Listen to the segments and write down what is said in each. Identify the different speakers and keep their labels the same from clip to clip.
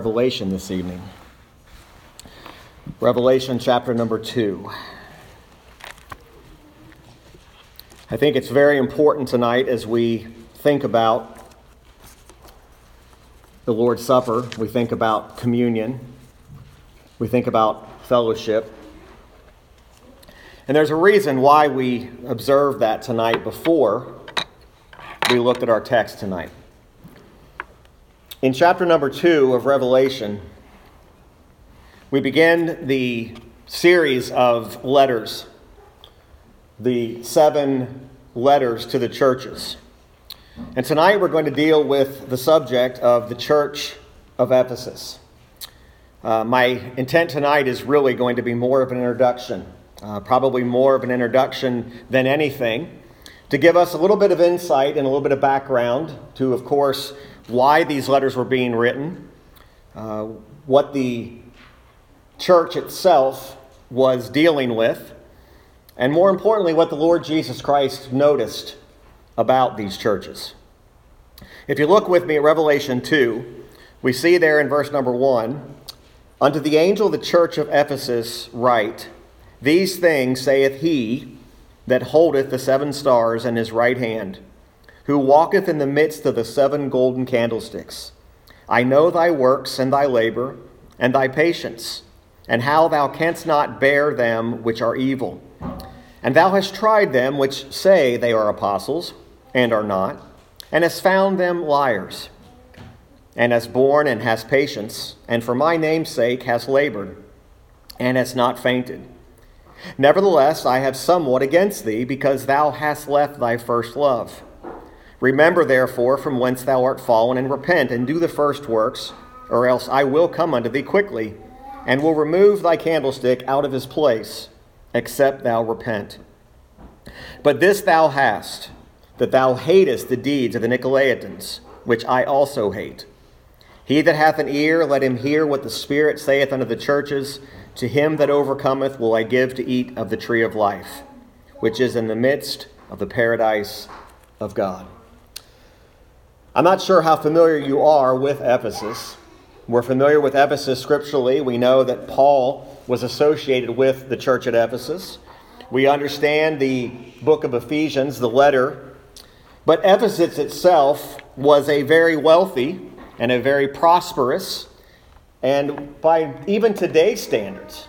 Speaker 1: Revelation this evening. Revelation chapter number 2. I think it's very important tonight as we think about the Lord's Supper, we think about communion, we think about fellowship. And there's a reason why we observe that tonight before we looked at our text tonight. In chapter number two of Revelation, we begin the series of letters, the seven letters to the churches. And tonight we're going to deal with the subject of the church of Ephesus. Uh, my intent tonight is really going to be more of an introduction, uh, probably more of an introduction than anything, to give us a little bit of insight and a little bit of background to, of course, why these letters were being written, uh, what the church itself was dealing with, and more importantly, what the Lord Jesus Christ noticed about these churches. If you look with me at Revelation 2, we see there in verse number 1 Unto the angel of the church of Ephesus write, These things saith he that holdeth the seven stars in his right hand who walketh in the midst of the seven golden candlesticks. I know thy works and thy labor and thy patience, and how thou canst not bear them which are evil. And thou hast tried them which say they are apostles, and are not, and hast found them liars, and hast borne and hast patience, and for my name's sake hast labored, and hast not fainted. Nevertheless, I have somewhat against thee, because thou hast left thy first love. Remember, therefore, from whence thou art fallen, and repent, and do the first works, or else I will come unto thee quickly, and will remove thy candlestick out of his place, except thou repent. But this thou hast, that thou hatest the deeds of the Nicolaitans, which I also hate. He that hath an ear, let him hear what the Spirit saith unto the churches. To him that overcometh will I give to eat of the tree of life, which is in the midst of the paradise of God. I'm not sure how familiar you are with Ephesus. We're familiar with Ephesus scripturally. We know that Paul was associated with the church at Ephesus. We understand the book of Ephesians, the letter. But Ephesus itself was a very wealthy and a very prosperous, and by even today's standards,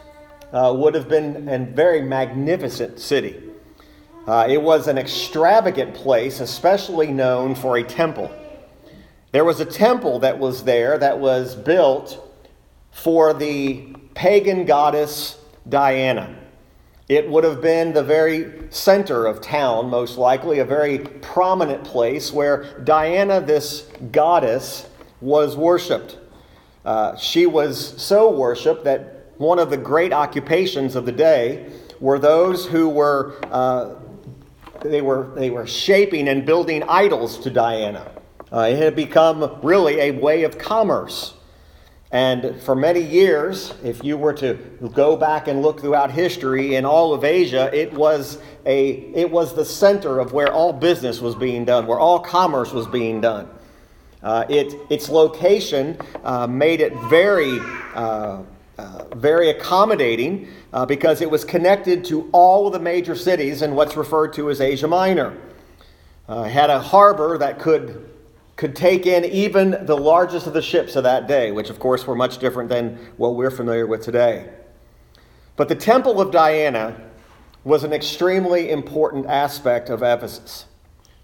Speaker 1: uh, would have been a very magnificent city. Uh, it was an extravagant place, especially known for a temple. There was a temple that was there that was built for the pagan goddess Diana. It would have been the very center of town, most likely, a very prominent place where Diana, this goddess, was worshiped. Uh, she was so worshiped that one of the great occupations of the day were those who were, uh, they were, they were shaping and building idols to Diana. Uh, it had become really a way of commerce. And for many years, if you were to go back and look throughout history in all of Asia, it was, a, it was the center of where all business was being done, where all commerce was being done. Uh, it, its location uh, made it very, uh, uh very accommodating uh, because it was connected to all of the major cities in what's referred to as Asia Minor. Uh, had a harbor that could could take in even the largest of the ships of that day, which of course were much different than what we're familiar with today. But the Temple of Diana was an extremely important aspect of Ephesus.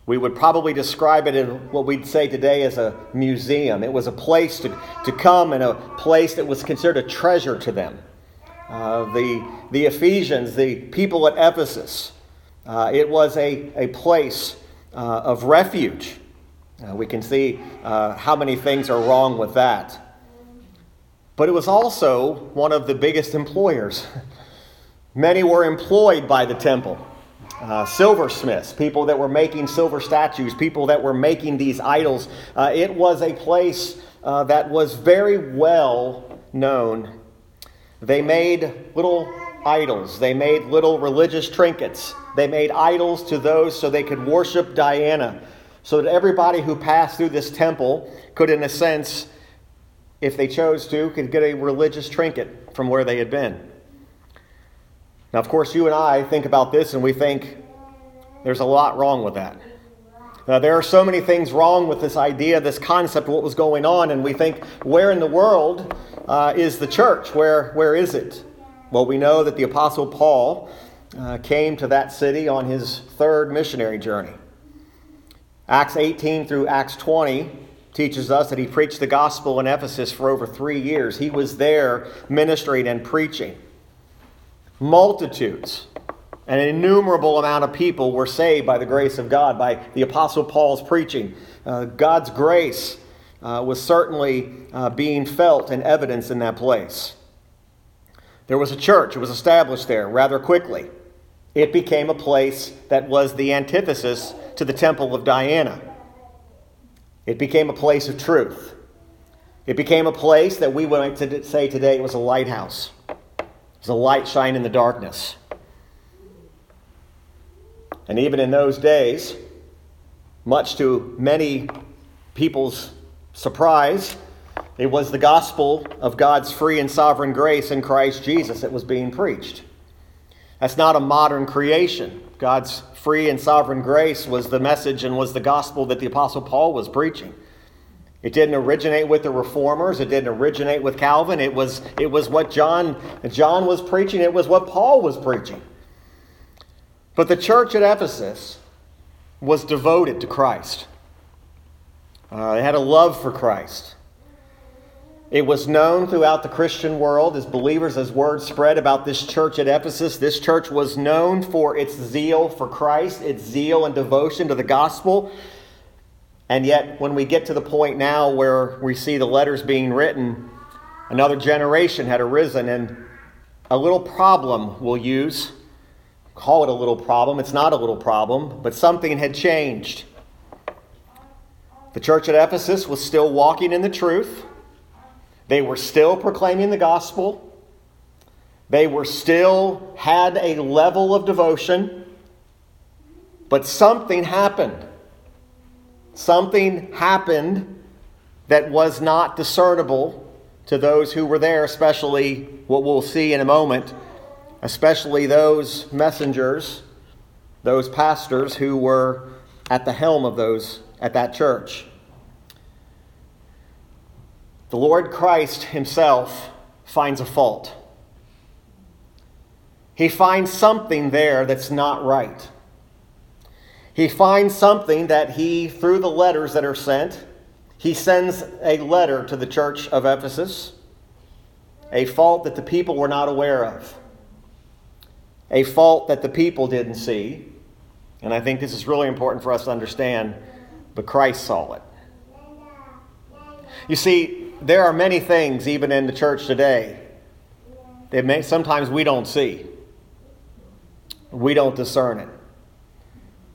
Speaker 1: We would probably describe it in what we'd say today as a museum. It was a place to, to come and a place that was considered a treasure to them. Uh, the, the Ephesians, the people at Ephesus, uh, it was a, a place uh, of refuge. Uh, we can see uh, how many things are wrong with that. But it was also one of the biggest employers. Many were employed by the temple. Uh, silversmiths, people that were making silver statues, people that were making these idols. Uh, it was a place uh, that was very well known. They made little idols, they made little religious trinkets, they made idols to those so they could worship Diana so that everybody who passed through this temple could, in a sense, if they chose to, could get a religious trinket from where they had been. Now, of course, you and I think about this and we think there's a lot wrong with that. Now, there are so many things wrong with this idea, this concept, what was going on, and we think, where in the world uh, is the church? Where, where is it? Well, we know that the Apostle Paul uh, came to that city on his third missionary journey. Acts 18 through Acts 20 teaches us that he preached the gospel in Ephesus for over three years. He was there ministering and preaching. Multitudes, an innumerable amount of people were saved by the grace of God, by the Apostle Paul's preaching. Uh, God's grace uh, was certainly uh, being felt and evidenced in that place. There was a church, it was established there rather quickly. It became a place that was the antithesis to the temple of Diana. It became a place of truth. It became a place that we would to say today it was a lighthouse. It was a light shine in the darkness. And even in those days, much to many people's surprise, it was the gospel of God's free and sovereign grace in Christ Jesus that was being preached. That's not a modern creation. God's free and sovereign grace was the message and was the gospel that the Apostle Paul was preaching. It didn't originate with the reformers. It didn't originate with Calvin. It was, it was what John, John was preaching. It was what Paul was preaching. But the church at Ephesus was devoted to Christ. Uh, they had a love for Christ. It was known throughout the Christian world as believers, as word spread about this church at Ephesus. This church was known for its zeal for Christ, its zeal and devotion to the gospel. And yet, when we get to the point now where we see the letters being written, another generation had arisen, and a little problem we'll use call it a little problem. It's not a little problem, but something had changed. The church at Ephesus was still walking in the truth. They were still proclaiming the gospel. They were still had a level of devotion. But something happened. Something happened that was not discernible to those who were there, especially what we'll see in a moment especially those messengers, those pastors who were at the helm of those at that church. The Lord Christ himself finds a fault. He finds something there that's not right. He finds something that he, through the letters that are sent, he sends a letter to the church of Ephesus, a fault that the people were not aware of a fault that the people didn't see. And I think this is really important for us to understand, but Christ saw it. You see, there are many things, even in the church today, that may, sometimes we don't see. We don't discern it.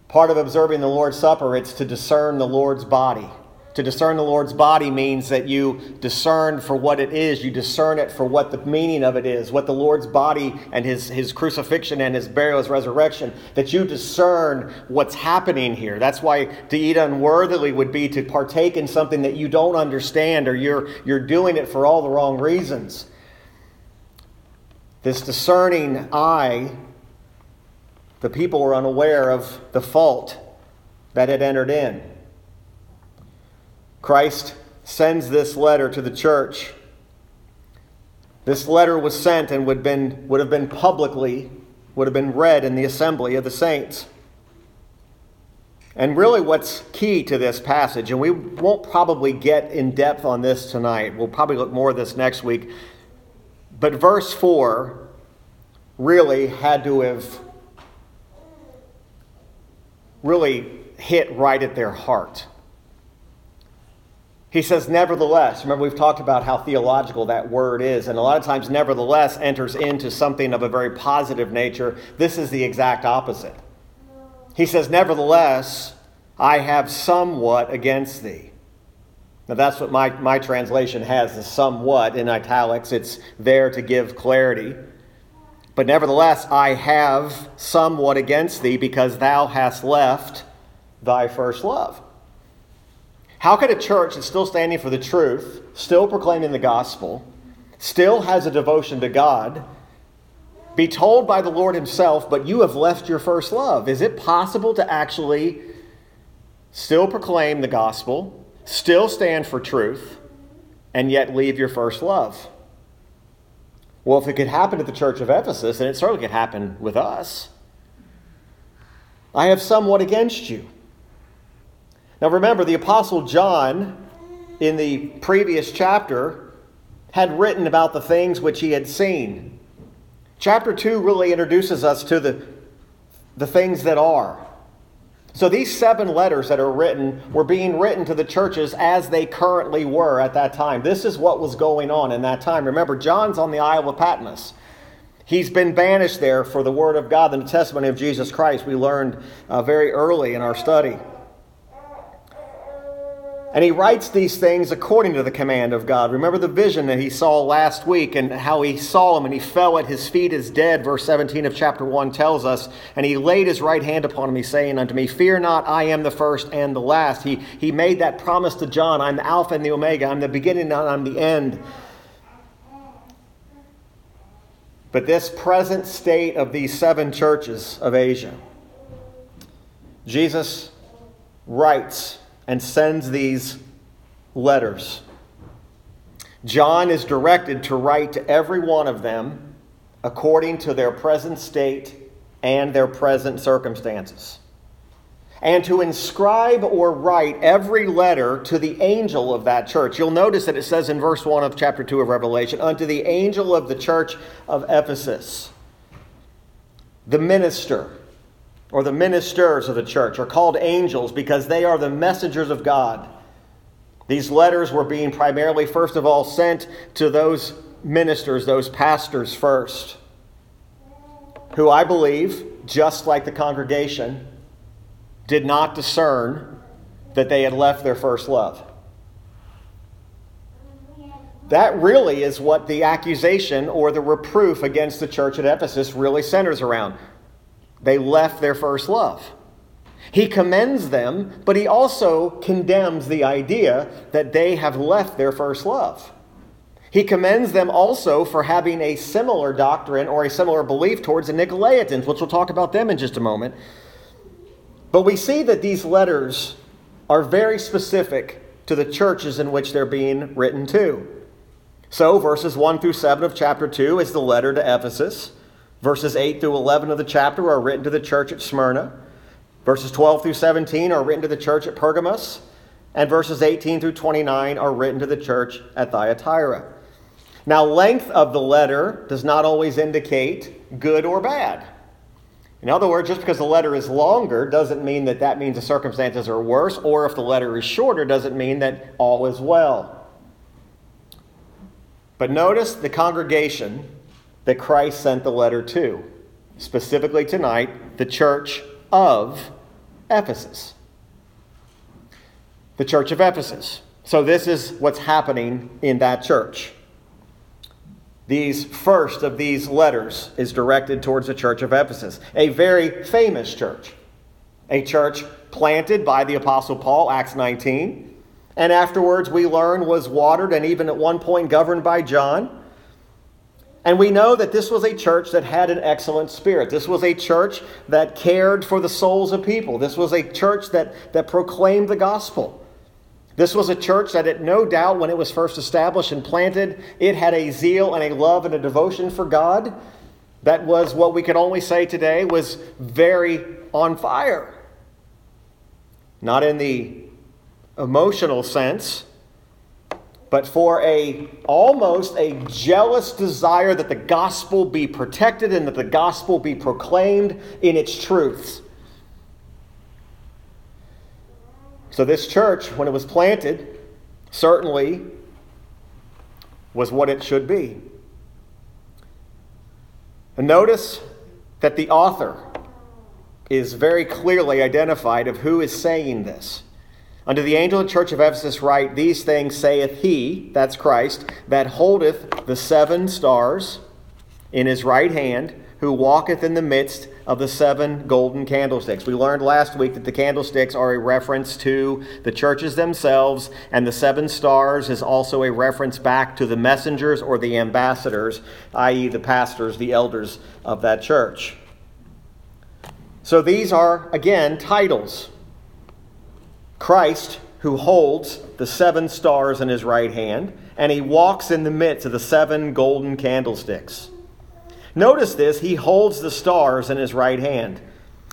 Speaker 1: Part of observing the Lord's Supper, it's to discern the Lord's body. To discern the Lord's body means that you discern for what it is. You discern it for what the meaning of it is, what the Lord's body and his, his crucifixion and his burial, his resurrection, that you discern what's happening here. That's why to eat unworthily would be to partake in something that you don't understand or you're, you're doing it for all the wrong reasons. This discerning eye, the people were unaware of the fault that had entered in. Christ sends this letter to the church. This letter was sent and would, been, would have been publicly, would have been read in the assembly of the saints. And really, what's key to this passage, and we won't probably get in depth on this tonight, we'll probably look more at this next week, but verse 4 really had to have really hit right at their heart. He says, nevertheless. Remember, we've talked about how theological that word is, and a lot of times, nevertheless enters into something of a very positive nature. This is the exact opposite. He says, nevertheless, I have somewhat against thee. Now, that's what my, my translation has, the somewhat in italics. It's there to give clarity. But nevertheless, I have somewhat against thee because thou hast left thy first love. How could a church that's still standing for the truth, still proclaiming the gospel, still has a devotion to God, be told by the Lord Himself, but you have left your first love? Is it possible to actually still proclaim the gospel, still stand for truth, and yet leave your first love? Well, if it could happen to the church of Ephesus, then it certainly could happen with us. I have somewhat against you. Now remember, the Apostle John, in the previous chapter, had written about the things which he had seen. Chapter 2 really introduces us to the, the things that are. So these seven letters that are written were being written to the churches as they currently were at that time. This is what was going on in that time. Remember, John's on the Isle of Patmos. He's been banished there for the Word of God and the testimony of Jesus Christ. We learned uh, very early in our study. And he writes these things according to the command of God. Remember the vision that he saw last week and how he saw him and he fell at his feet as dead, verse 17 of chapter 1 tells us. And he laid his right hand upon me, saying unto me, Fear not, I am the first and the last. He, he made that promise to John I'm the Alpha and the Omega, I'm the beginning and I'm the end. But this present state of these seven churches of Asia, Jesus writes and sends these letters. John is directed to write to every one of them according to their present state and their present circumstances, and to inscribe or write every letter to the angel of that church. You'll notice that it says in verse 1 of chapter 2 of Revelation, unto the angel of the church of Ephesus, the minister or the ministers of the church are called angels because they are the messengers of God. These letters were being primarily, first of all, sent to those ministers, those pastors first, who I believe, just like the congregation, did not discern that they had left their first love. That really is what the accusation or the reproof against the church at Ephesus really centers around. They left their first love. He commends them, but he also condemns the idea that they have left their first love. He commends them also for having a similar doctrine or a similar belief towards the Nicolaitans, which we'll talk about them in just a moment. But we see that these letters are very specific to the churches in which they're being written to. So, verses 1 through 7 of chapter 2 is the letter to Ephesus. Verses 8 through 11 of the chapter are written to the church at Smyrna. Verses 12 through 17 are written to the church at Pergamos. And verses 18 through 29 are written to the church at Thyatira. Now, length of the letter does not always indicate good or bad. In other words, just because the letter is longer doesn't mean that that means the circumstances are worse, or if the letter is shorter doesn't mean that all is well. But notice the congregation that Christ sent the letter to, specifically tonight, the church of Ephesus. The church of Ephesus. So, this is what's happening in that church. These first of these letters is directed towards the church of Ephesus, a very famous church, a church planted by the Apostle Paul, Acts 19, and afterwards we learn was watered and even at one point governed by John. And we know that this was a church that had an excellent spirit. This was a church that cared for the souls of people. This was a church that, that proclaimed the gospel. This was a church that, it, no doubt, when it was first established and planted, it had a zeal and a love and a devotion for God that was what we could only say today was very on fire. Not in the emotional sense, but for a almost a jealous desire that the gospel be protected and that the gospel be proclaimed in its truths. So this church, when it was planted, certainly was what it should be. And notice that the author is very clearly identified of who is saying this. Unto the angel of the church of Ephesus write, These things saith he, that's Christ, that holdeth the seven stars in his right hand, who walketh in the midst of the seven golden candlesticks. We learned last week that the candlesticks are a reference to the churches themselves, and the seven stars is also a reference back to the messengers or the ambassadors, i.e., the pastors, the elders of that church. So these are, again, titles. Christ, who holds the seven stars in his right hand, and he walks in the midst of the seven golden candlesticks. Notice this, he holds the stars in his right hand.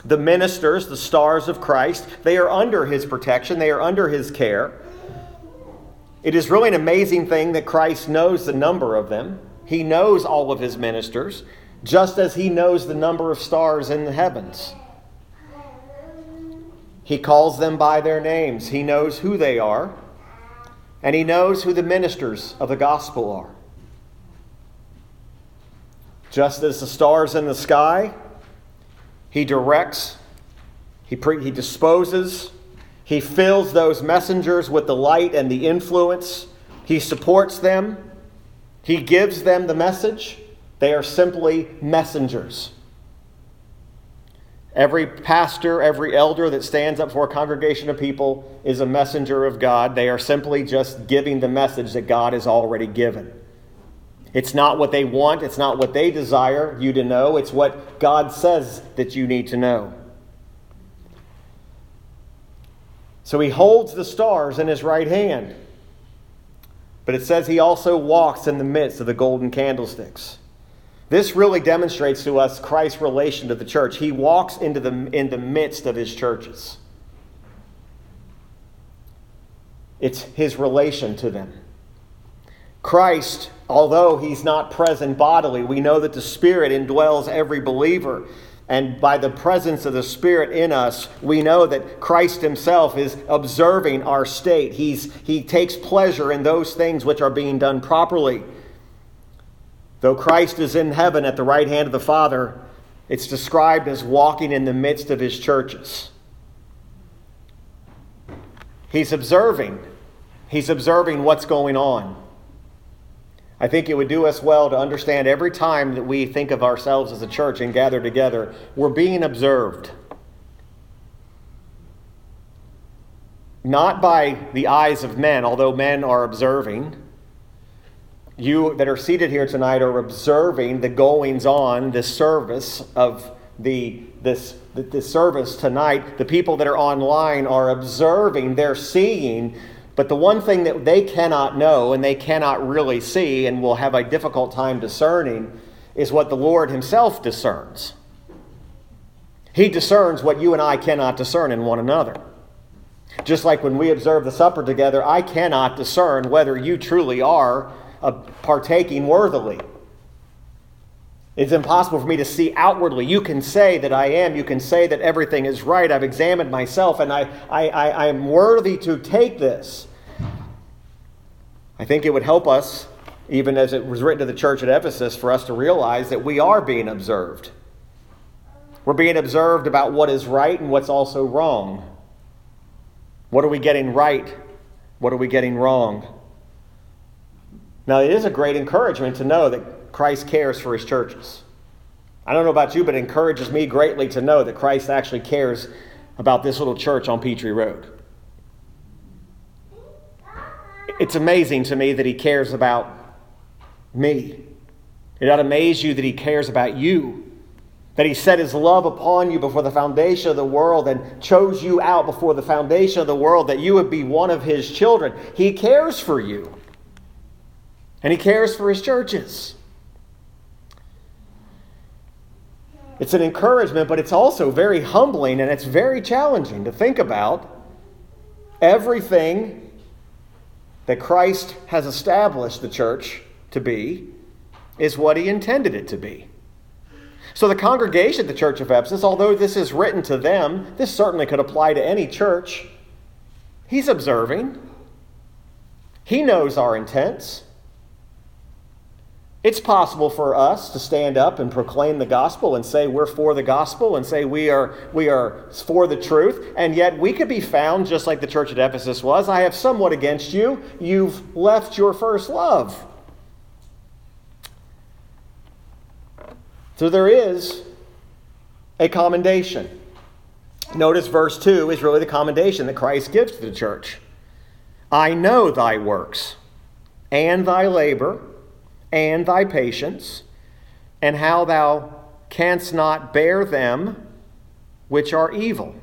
Speaker 1: The ministers, the stars of Christ, they are under his protection, they are under his care. It is really an amazing thing that Christ knows the number of them. He knows all of his ministers, just as he knows the number of stars in the heavens. He calls them by their names, he knows who they are, and he knows who the ministers of the gospel are. Just as the stars in the sky, he directs, he, pre- he disposes, he fills those messengers with the light and the influence, he supports them, he gives them the message. They are simply messengers. Every pastor, every elder that stands up for a congregation of people is a messenger of God. They are simply just giving the message that God has already given. It's not what they want, it's not what they desire you to know, it's what God says that you need to know. So he holds the stars in his right hand. But it says he also walks in the midst of the golden candlesticks. This really demonstrates to us Christ's relation to the church. He walks into the, in the midst of his churches. It's his relation to them. Christ although he's not present bodily, we know that the Spirit indwells every believer. And by the presence of the Spirit in us, we know that Christ himself is observing our state. He's, he takes pleasure in those things which are being done properly. Though Christ is in heaven at the right hand of the Father, it's described as walking in the midst of his churches. He's observing. He's observing what's going on. I think it would do us well to understand every time that we think of ourselves as a church and gather together, we're being observed. Not by the eyes of men, although men are observing. You that are seated here tonight are observing the goings on, the service of the this this service tonight. The people that are online are observing, they're seeing but the one thing that they cannot know and they cannot really see and will have a difficult time discerning is what the Lord Himself discerns. He discerns what you and I cannot discern in one another. Just like when we observe the supper together, I cannot discern whether you truly are partaking worthily. It's impossible for me to see outwardly. You can say that I am. You can say that everything is right. I've examined myself and I, I, I, I am worthy to take this. I think it would help us, even as it was written to the church at Ephesus, for us to realize that we are being observed. We're being observed about what is right and what's also wrong. What are we getting right? What are we getting wrong? Now, it is a great encouragement to know that Christ cares for his churches. I don't know about you, but it encourages me greatly to know that Christ actually cares about this little church on Petrie Road. It's amazing to me that he cares about me. It ought to amaze you that he cares about you. That he set his love upon you before the foundation of the world and chose you out before the foundation of the world that you would be one of his children. He cares for you. And he cares for his churches. It's an encouragement, but it's also very humbling and it's very challenging to think about everything that Christ has established the church to be is what he intended it to be. So, the congregation at the church of Ephesus, although this is written to them, this certainly could apply to any church. He's observing, he knows our intents. It's possible for us to stand up and proclaim the gospel and say we're for the gospel and say we are, we are for the truth, and yet we could be found just like the church at Ephesus was. I have somewhat against you. You've left your first love. So there is a commendation. Notice verse 2 is really the commendation that Christ gives to the church. I know thy works, and thy labor, and thy patience, and how thou canst not bear them which are evil.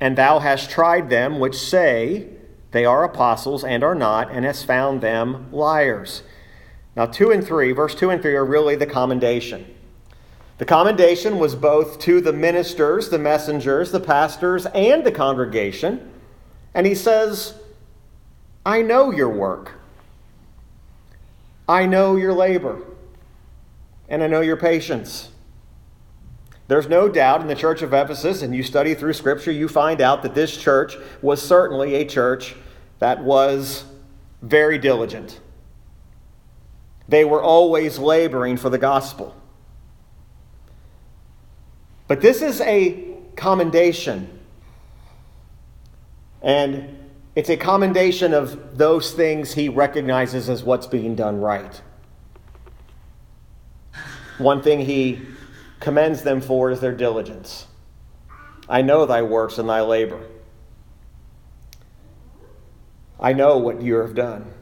Speaker 1: And thou hast tried them which say they are apostles and are not, and hast found them liars. Now, 2 and 3, verse 2 and 3 are really the commendation. The commendation was both to the ministers, the messengers, the pastors, and the congregation. And he says, I know your work. I know your labor. And I know your patience. There's no doubt in the church of Ephesus, and you study through Scripture, you find out that this church was certainly a church that was very diligent. They were always laboring for the gospel. But this is a commendation. And it's a commendation of those things he recognizes as what's being done right. One thing he commends them for is their diligence. I know thy works and thy labor. I know what you have done.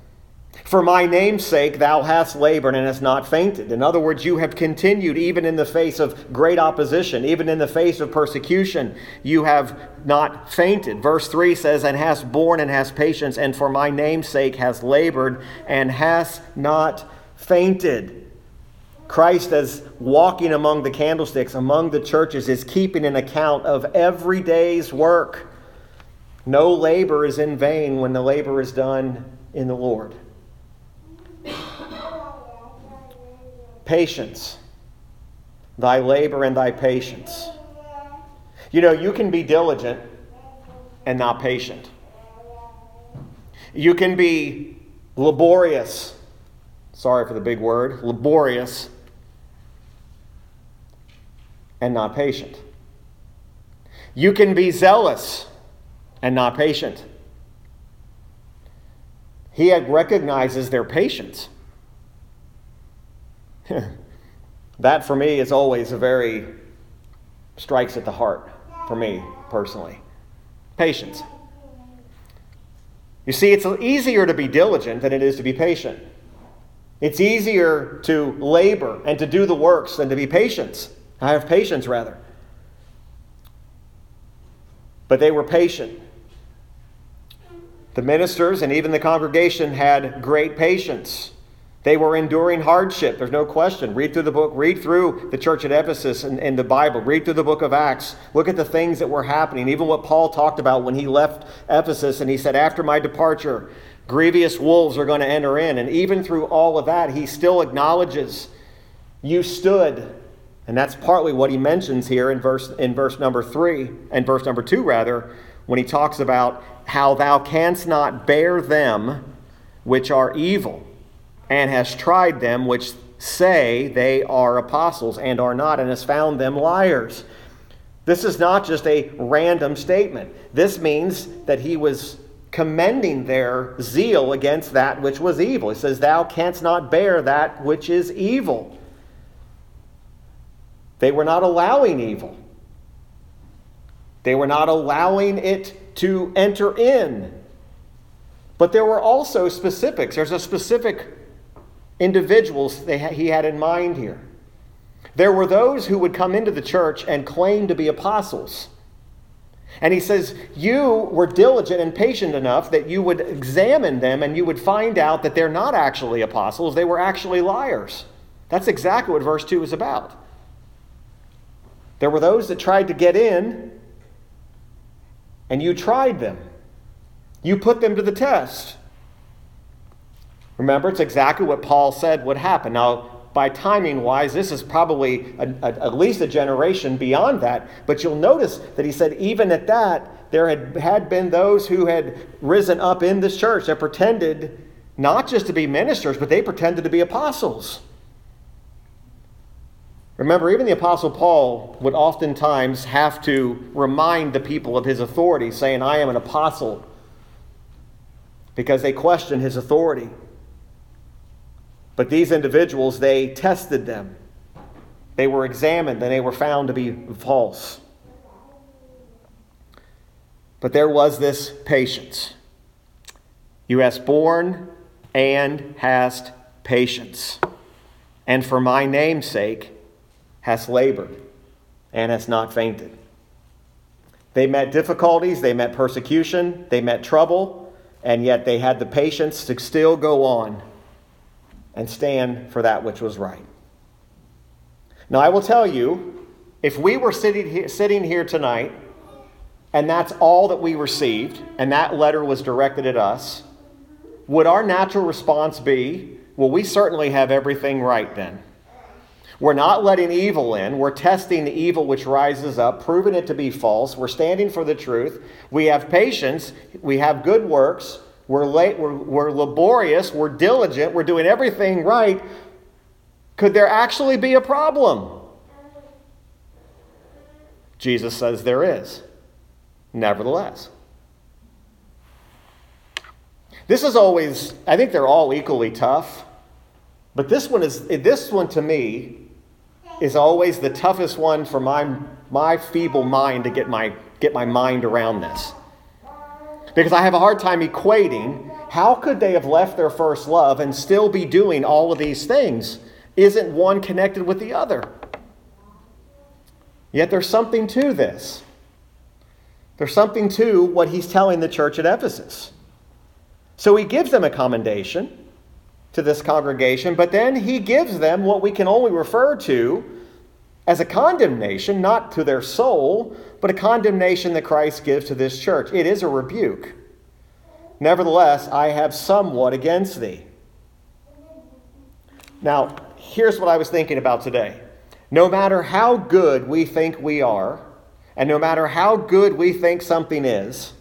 Speaker 1: For my name's sake, thou hast labored and hast not fainted. In other words, you have continued even in the face of great opposition, even in the face of persecution, you have not fainted. Verse 3 says, And hast borne and hast patience, and for my name's sake has labored and hast not fainted. Christ, as walking among the candlesticks, among the churches, is keeping an account of every day's work. No labor is in vain when the labor is done in the Lord. Patience. Thy labor and thy patience. You know, you can be diligent and not patient. You can be laborious. Sorry for the big word. Laborious and not patient. You can be zealous and not patient. He recognizes their patience. that for me is always a very strikes at the heart for me personally. Patience. You see, it's easier to be diligent than it is to be patient. It's easier to labor and to do the works than to be patient. I have patience, rather. But they were patient. The ministers and even the congregation had great patience. They were enduring hardship, there's no question. Read through the book, read through the church at Ephesus in, in, the Bible, read through the book of Acts. Look at the things that were happening, even what Paul talked about when he left Ephesus and he said, After my departure, grievous wolves are going to enter in. And even through all of that, he still acknowledges, You stood. And that's partly what he mentions here in verse, in verse number three, and verse number two, rather, when he talks about how thou canst not bear them which are evil and has tried them which say they are apostles and are not, and has found them liars. This is not just a random statement. This means that he was commending their zeal against that which was evil. He says, Thou canst not bear that which is evil. They were not allowing evil, they were not allowing it to enter in. But there were also specifics. There's a specific individuals he had in mind here. There were those who would come into the church and claim to be apostles. And he says, You were diligent and patient enough that you would examine them and you would find out that they're not actually apostles, they were actually liars. That's exactly what verse 2 is about. There were those that tried to get in, and you tried them. You put them to the test. Remember, it's exactly what Paul said would happen. Now, by timing wise, this is probably a, a, at least a generation beyond that. But you'll notice that he said, even at that, there had, had been those who had risen up in this church that pretended not just to be ministers, but they pretended to be apostles. Remember, even the Apostle Paul would oftentimes have to remind the people of his authority, saying, I am an apostle, because they questioned his authority. But these individuals, they tested them. They were examined and they were found to be false. But there was this patience. You hast borne and hast patience, and for my name's sake hast labored and hast not fainted. They met difficulties, they met persecution, they met trouble, and yet they had the patience to still go on and stand for that which was right. Now, I will tell you, if we were sitting here, sitting here tonight and that's all that we received, and that letter was directed at us, would our natural response be, well, we certainly have everything right then? We're not letting evil in. We're testing the evil which rises up, proving it to be false. We're standing for the truth. We have patience. We have good works. We're, late, we're, we're laborious. We're diligent. We're doing everything right. Could there actually be a problem? Jesus says there is nevertheless. This is always, I think they're all equally tough, but this one is, this one to me is always the toughest one for my, my feeble mind to get my, get my mind around this. Because I have a hard time equating how could they have left their first love and still be doing all of these things? Isn't one connected with the other? Yet there's something to this. There's something to what he's telling the church at Ephesus. So he gives them a commendation to this congregation, but then he gives them what we can only refer to as a condemnation, not to their soul, but a condemnation that Christ gives to this church. It is a rebuke. Nevertheless, I have somewhat against thee. Now, here's what I was thinking about today. No matter how good we think we are, and no matter how good we think something is,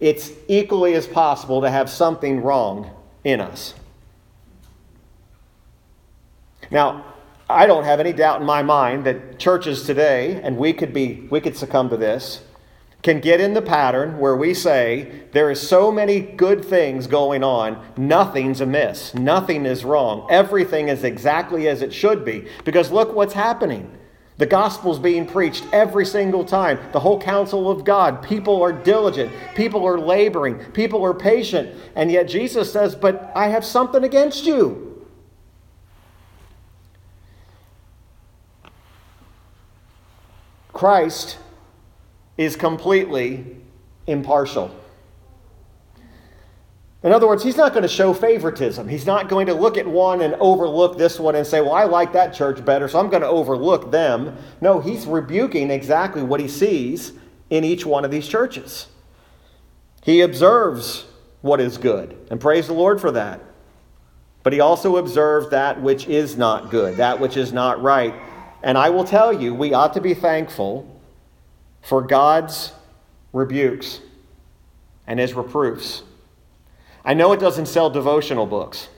Speaker 1: it's equally as possible to have something wrong in us. Now, I don't have any doubt in my mind that churches today, and we could be we could succumb to this, can get in the pattern where we say there is so many good things going on, nothing's amiss, nothing is wrong, everything is exactly as it should be. Because look what's happening. The gospel's being preached every single time. The whole counsel of God. People are diligent. People are laboring. People are patient. And yet Jesus says, But I have something against you. Christ is completely impartial. In other words, he's not going to show favoritism. He's not going to look at one and overlook this one and say, Well, I like that church better, so I'm going to overlook them. No, he's rebuking exactly what he sees in each one of these churches. He observes what is good, and praise the Lord for that. But he also observes that which is not good, that which is not right. And I will tell you, we ought to be thankful for God's rebukes and his reproofs. I know it doesn't sell devotional books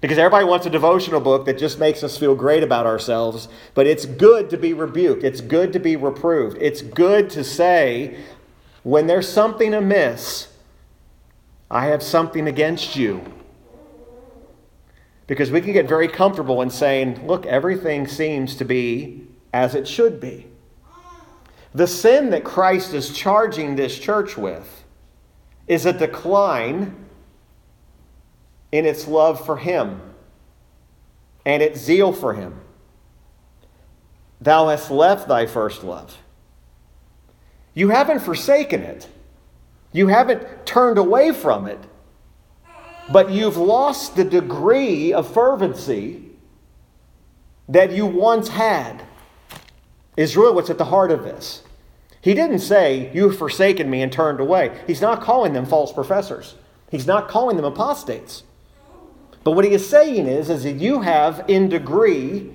Speaker 1: because everybody wants a devotional book that just makes us feel great about ourselves, but it's good to be rebuked. It's good to be reproved. It's good to say, when there's something amiss, I have something against you. Because we can get very comfortable in saying, look, everything seems to be as it should be. The sin that Christ is charging this church with is a decline in its love for Him and its zeal for Him. Thou hast left thy first love. You haven't forsaken it, you haven't turned away from it, but you've lost the degree of fervency that you once had, is really what's at the heart of this. He didn't say, You've forsaken me and turned away. He's not calling them false professors, he's not calling them apostates. But what he is saying is, is that you have in degree,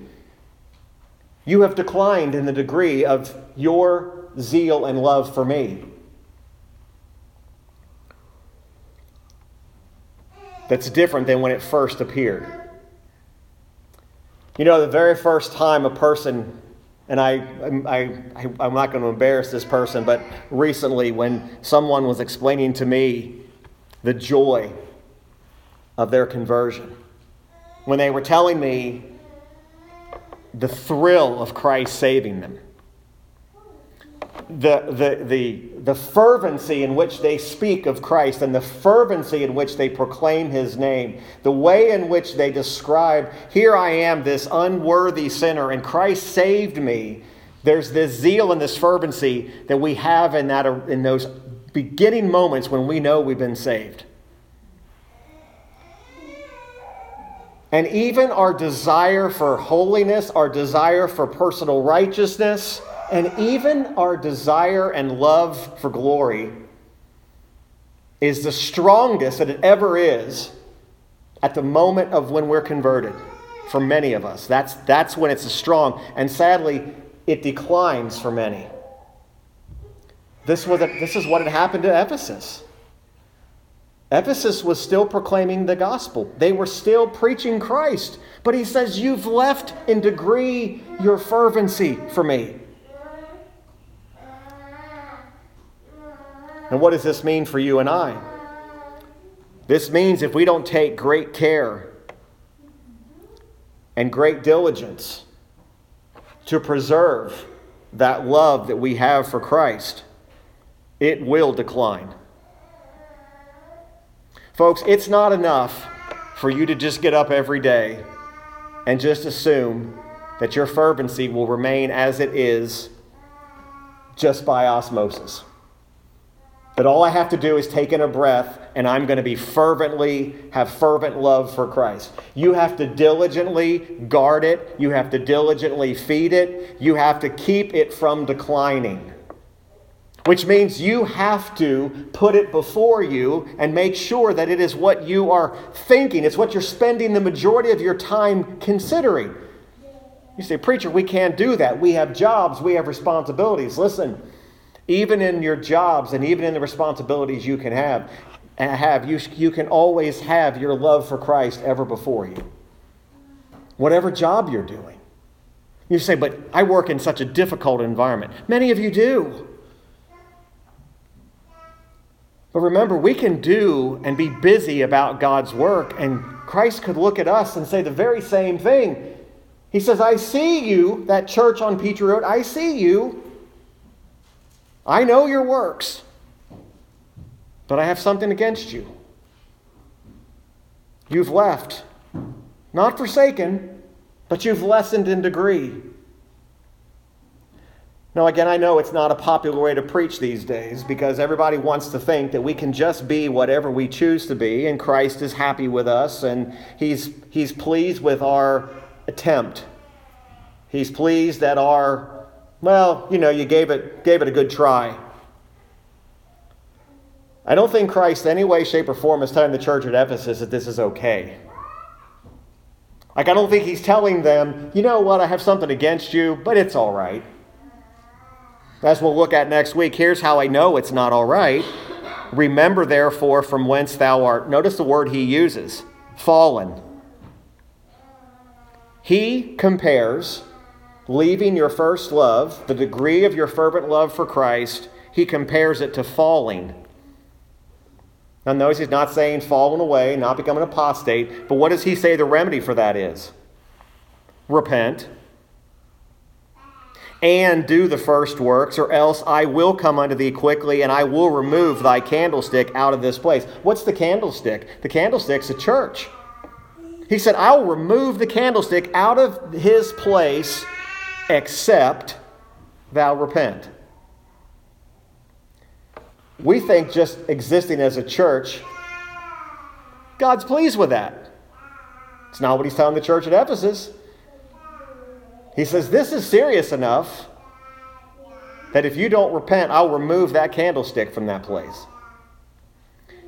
Speaker 1: you have declined in the degree of your zeal and love for me. That's different than when it first appeared. You know, the very first time a person, and I, I, I, I'm not going to embarrass this person, but recently when someone was explaining to me the joy of their conversion. When they were telling me the thrill of Christ saving them. The, the, the, the fervency in which they speak of Christ and the fervency in which they proclaim his name, the way in which they describe, Here I am, this unworthy sinner, and Christ saved me. There's this zeal and this fervency that we have in, that, in those beginning moments when we know we've been saved. And even our desire for holiness, our desire for personal righteousness, and even our desire and love for glory is the strongest that it ever is at the moment of when we're converted for many of us. That's, that's when it's strong. And sadly, it declines for many. This, was a, this is what had happened to Ephesus. Ephesus was still proclaiming the gospel. They were still preaching Christ. But he says, You've left in degree your fervency for me. And what does this mean for you and I? This means if we don't take great care and great diligence to preserve that love that we have for Christ, it will decline. Folks, it's not enough for you to just get up every day and just assume that your fervency will remain as it is just by osmosis. That all I have to do is take in a breath and I'm going to be fervently, have fervent love for Christ. You have to diligently guard it. You have to diligently feed it. You have to keep it from declining which means you have to put it before you and make sure that it is what you are thinking. It's what you're spending the majority of your time considering. You say, Preacher, we can't do that. We have jobs, we have responsibilities. Listen, even in your jobs and even in the responsibilities you can have, uh, have you, you can always have your love for Christ ever before you. Whatever job you're doing. You say, But I work in such a difficult environment. Many of you do. But remember, we can do and be busy about God's work, and Christ could look at us and say the very same thing. He says, I see you, that church on Petrie Road, I see you. I know your works, but I have something against you. You've left, not forsaken, but you've lessened in degree. Now, again, I know it's not a popular way to preach these days because everybody wants to think that we can just be whatever we choose to be, and Christ is happy with us, and He's, he's pleased with our attempt. He's pleased at our, well, you know, you gave it, gave it a good try. I don't think Christ, any way, shape, or form, is telling the church at Ephesus that this is okay. Like, I don't think he's telling them, you know what, I have something against you, but it's all right. As we'll look at next week, here's how I know it's not all right. Remember, therefore, from whence thou art. Notice the word he uses fallen. He compares leaving your first love, the degree of your fervent love for Christ, he compares it to falling. Now, notice he's not saying falling away, not becoming an apostate, but what does he say the remedy for that is? Repent and do the first works, or else I will come unto thee quickly, and I will remove thy candlestick out of this place. What's the candlestick? The candlestick's a church. He said, I will remove the candlestick out of his place, except thou repent. We think just existing as a church, God's pleased with that. It's not what he's telling the church at Ephesus. He says, This is serious enough that if you don't repent, I'll remove that candlestick from that place.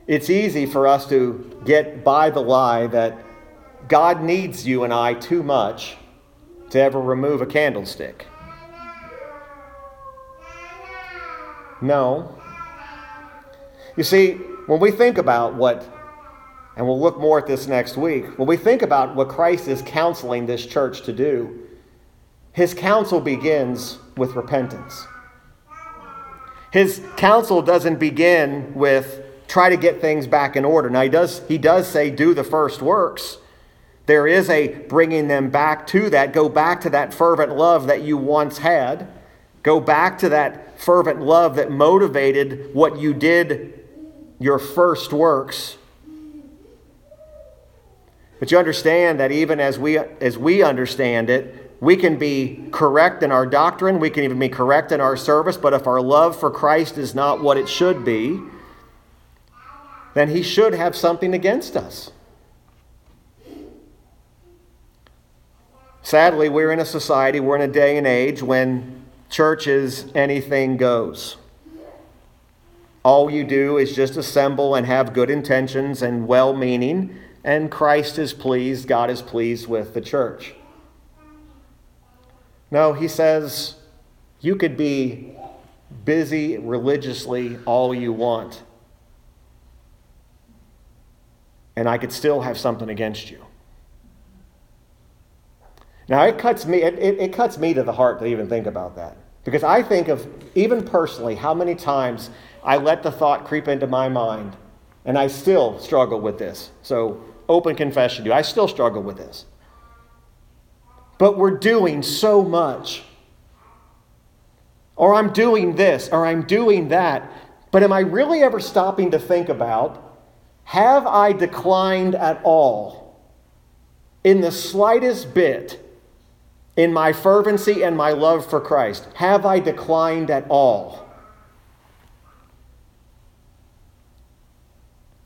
Speaker 1: It's easy for us to get by the lie that God needs you and I too much to ever remove a candlestick. No. You see, when we think about what, and we'll look more at this next week, when we think about what Christ is counseling this church to do, his counsel begins with repentance. His counsel doesn't begin with try to get things back in order. Now he does he does say do the first works, There is a bringing them back to that. Go back to that fervent love that you once had. Go back to that fervent love that motivated what you did, your first works. But you understand that even as we, as we understand it, we can be correct in our doctrine, we can even be correct in our service, but if our love for Christ is not what it should be, then he should have something against us. Sadly, we're in a society, we're in a day and age when churches, anything goes. All you do is just assemble and have good intentions and well meaning, and Christ is pleased, God is pleased with the church. No, he says you could be busy religiously all you want, and I could still have something against you. Now, it cuts me, it, it, it, cuts me to the heart to even think about that. Because I think of, even personally, how many times I let the thought creep into my mind, and I still struggle with this. So, open confession to you, I still struggle with this. But we're doing so much. Or I'm doing this, or I'm doing that. But am I really ever stopping to think about have I declined at all in the slightest bit? In my fervency and my love for Christ? Have I declined at all?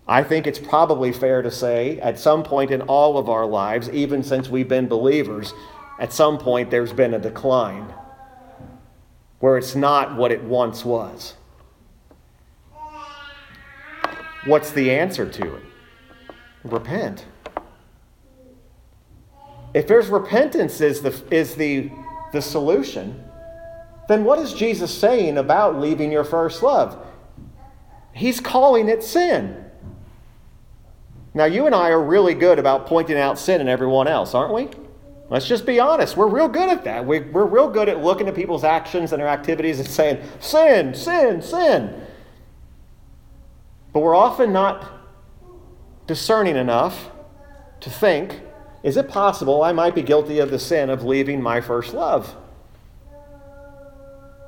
Speaker 1: I think it's probably fair to say at some point in all of our lives, even since we've been believers, at some point there's been a decline where it's not what it once was. What's the answer to it? Repent. If there's repentance is the, is the, the solution, then what is Jesus saying about leaving your first love? He's calling it sin. Now, you and I are really good about pointing out sin in everyone else, aren't we? Let's just be honest. We're real good at that. We, we're real good at looking at people's actions and their activities and saying, sin, sin, sin. But we're often not discerning enough to think is it possible I might be guilty of the sin of leaving my first love?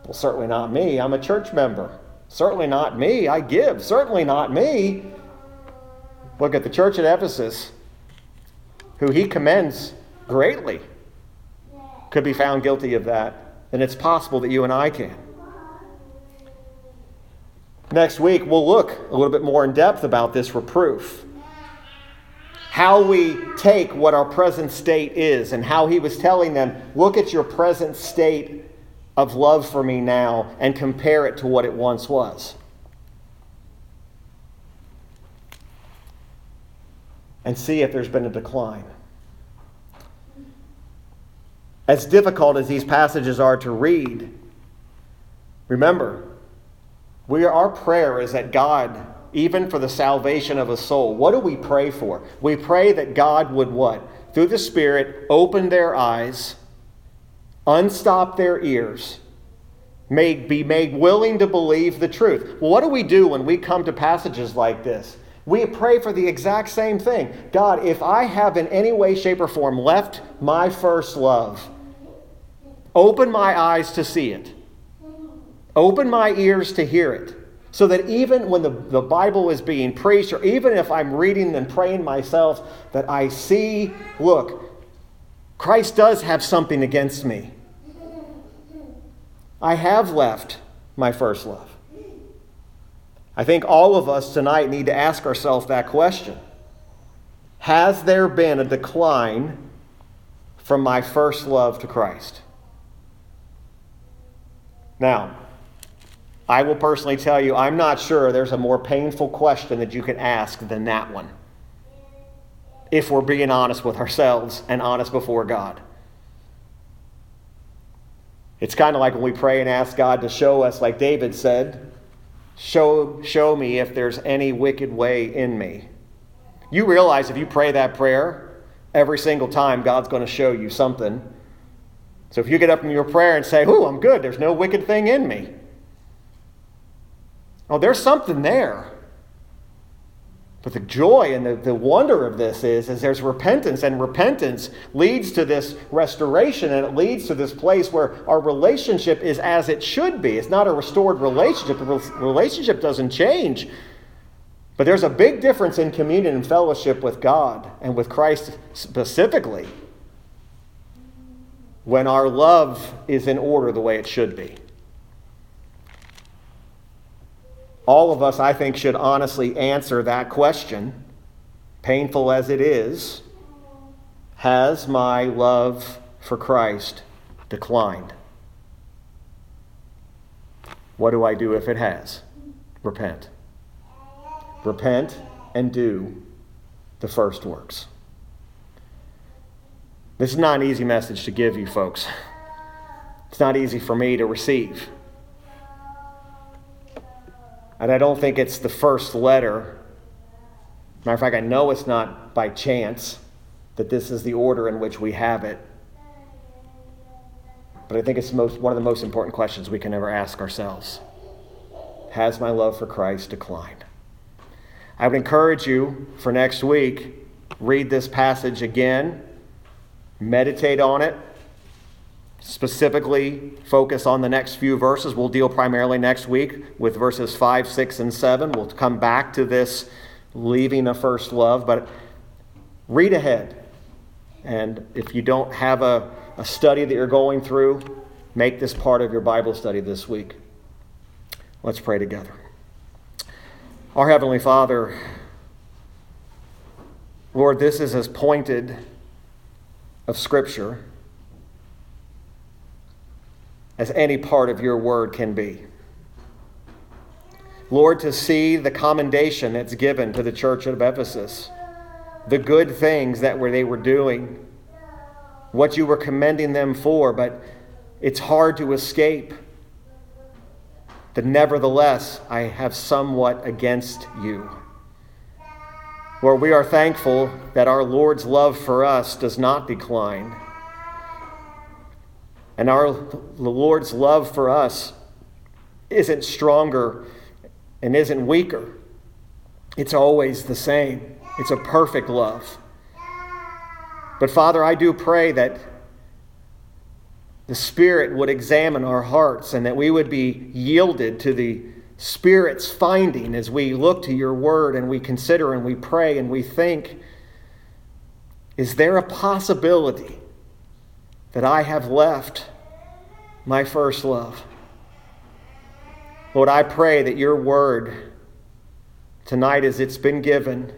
Speaker 1: Well, certainly not me. I'm a church member. Certainly not me. I give. Certainly not me. Look at the church at Ephesus, who he commends greatly, could be found guilty of that. And it's possible that you and I can. Next week, we'll look a little bit more in depth about this reproof how we take what our present state is and how he was telling them, look at your present state of love for me now and compare it to what it once was. And see if there's been a decline. As difficult as these passages are to read, remember, we our prayer is that God even for the salvation of a soul. What do we pray for? We pray that God would what? Through the Spirit, open their eyes, unstop their ears, be made willing to believe the truth. Well, what do we do when we come to passages like this? We pray for the exact same thing. God, if I have in any way, shape, or form left my first love, open my eyes to see it, open my ears to hear it. So that even when the, the Bible is being preached, or even if I'm reading and praying myself, that I see, look, Christ does have something against me. I have left my first love. I think all of us tonight need to ask ourselves that question Has there been a decline from my first love to Christ? Now, I will personally tell you, I'm not sure there's a more painful question that you can ask than that one. If we're being honest with ourselves and honest before God. It's kind of like when we pray and ask God to show us, like David said, show, show me if there's any wicked way in me. You realize if you pray that prayer, every single time God's going to show you something. So if you get up in your prayer and say, Ooh, I'm good, there's no wicked thing in me. Oh, there's something there. But the joy and the, the wonder of this is, is there's repentance, and repentance leads to this restoration, and it leads to this place where our relationship is as it should be. It's not a restored relationship. The relationship doesn't change. But there's a big difference in communion and fellowship with God and with Christ specifically when our love is in order the way it should be. All of us, I think, should honestly answer that question, painful as it is. Has my love for Christ declined? What do I do if it has? Repent. Repent and do the first works. This is not an easy message to give you, folks. It's not easy for me to receive. And I don't think it's the first letter. Matter of fact, I know it's not by chance that this is the order in which we have it. But I think it's most, one of the most important questions we can ever ask ourselves. Has my love for Christ declined? I would encourage you for next week, read this passage again, meditate on it, specifically focus on the next few verses. We'll deal primarily next week with verses 5, 6, and 7. We'll come back to this leaving a first love, but read ahead. And if you don't have a, a study that you're going through, make this part of your Bible study this week. Let's pray together. Our Heavenly Father, Lord, this is as pointed of Scripture as any part of your word can be. Lord, to see the commendation that's given to the church of Ephesus, the good things that were, they were doing, what you were commending them for, but it's hard to escape. That nevertheless, I have somewhat against you. Lord, we are thankful that our Lord's love for us does not decline and our the Lord's love for us isn't stronger and isn't weaker. It's always the same. It's a perfect love. But Father, I do pray that the Spirit would examine our hearts and that we would be yielded to the Spirit's finding as we look to your word and we consider and we pray and we think is there a possibility that I have left my first love. Lord, I pray that your word tonight, as it's been given,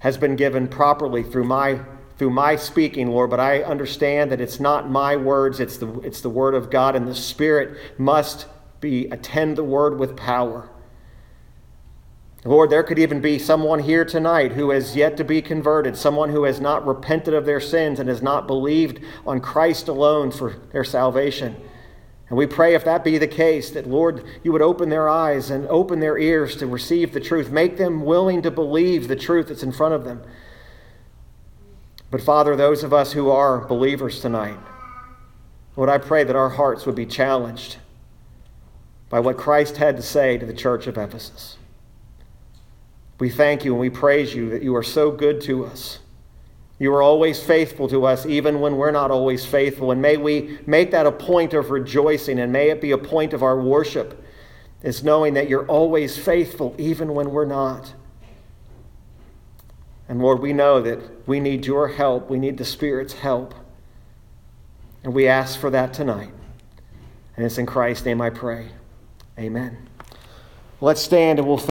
Speaker 1: has been given properly through my through my speaking, Lord, but I understand that it's not my words, it's the, it's the word of God, and the Spirit must be attend the word with power. Lord, there could even be someone here tonight who has yet to be converted, someone who has not repented of their sins and has not believed on Christ alone for their salvation. And we pray, if that be the case, that, Lord, you would open their eyes and open their ears to receive the truth. Make them willing to believe the truth that's in front of them. But, Father, those of us who are believers tonight, Lord, I pray that our hearts would be challenged by what Christ had to say to the church of Ephesus. We thank you and we praise you that you are so good to us. You are always faithful to us, even when we're not always faithful. And may we make that a point of rejoicing and may it be a point of our worship, is knowing that you're always faithful, even when we're not. And Lord, we know that we need your help. We need the Spirit's help. And we ask for that tonight. And it's in Christ's name I pray. Amen. Let's stand and we'll.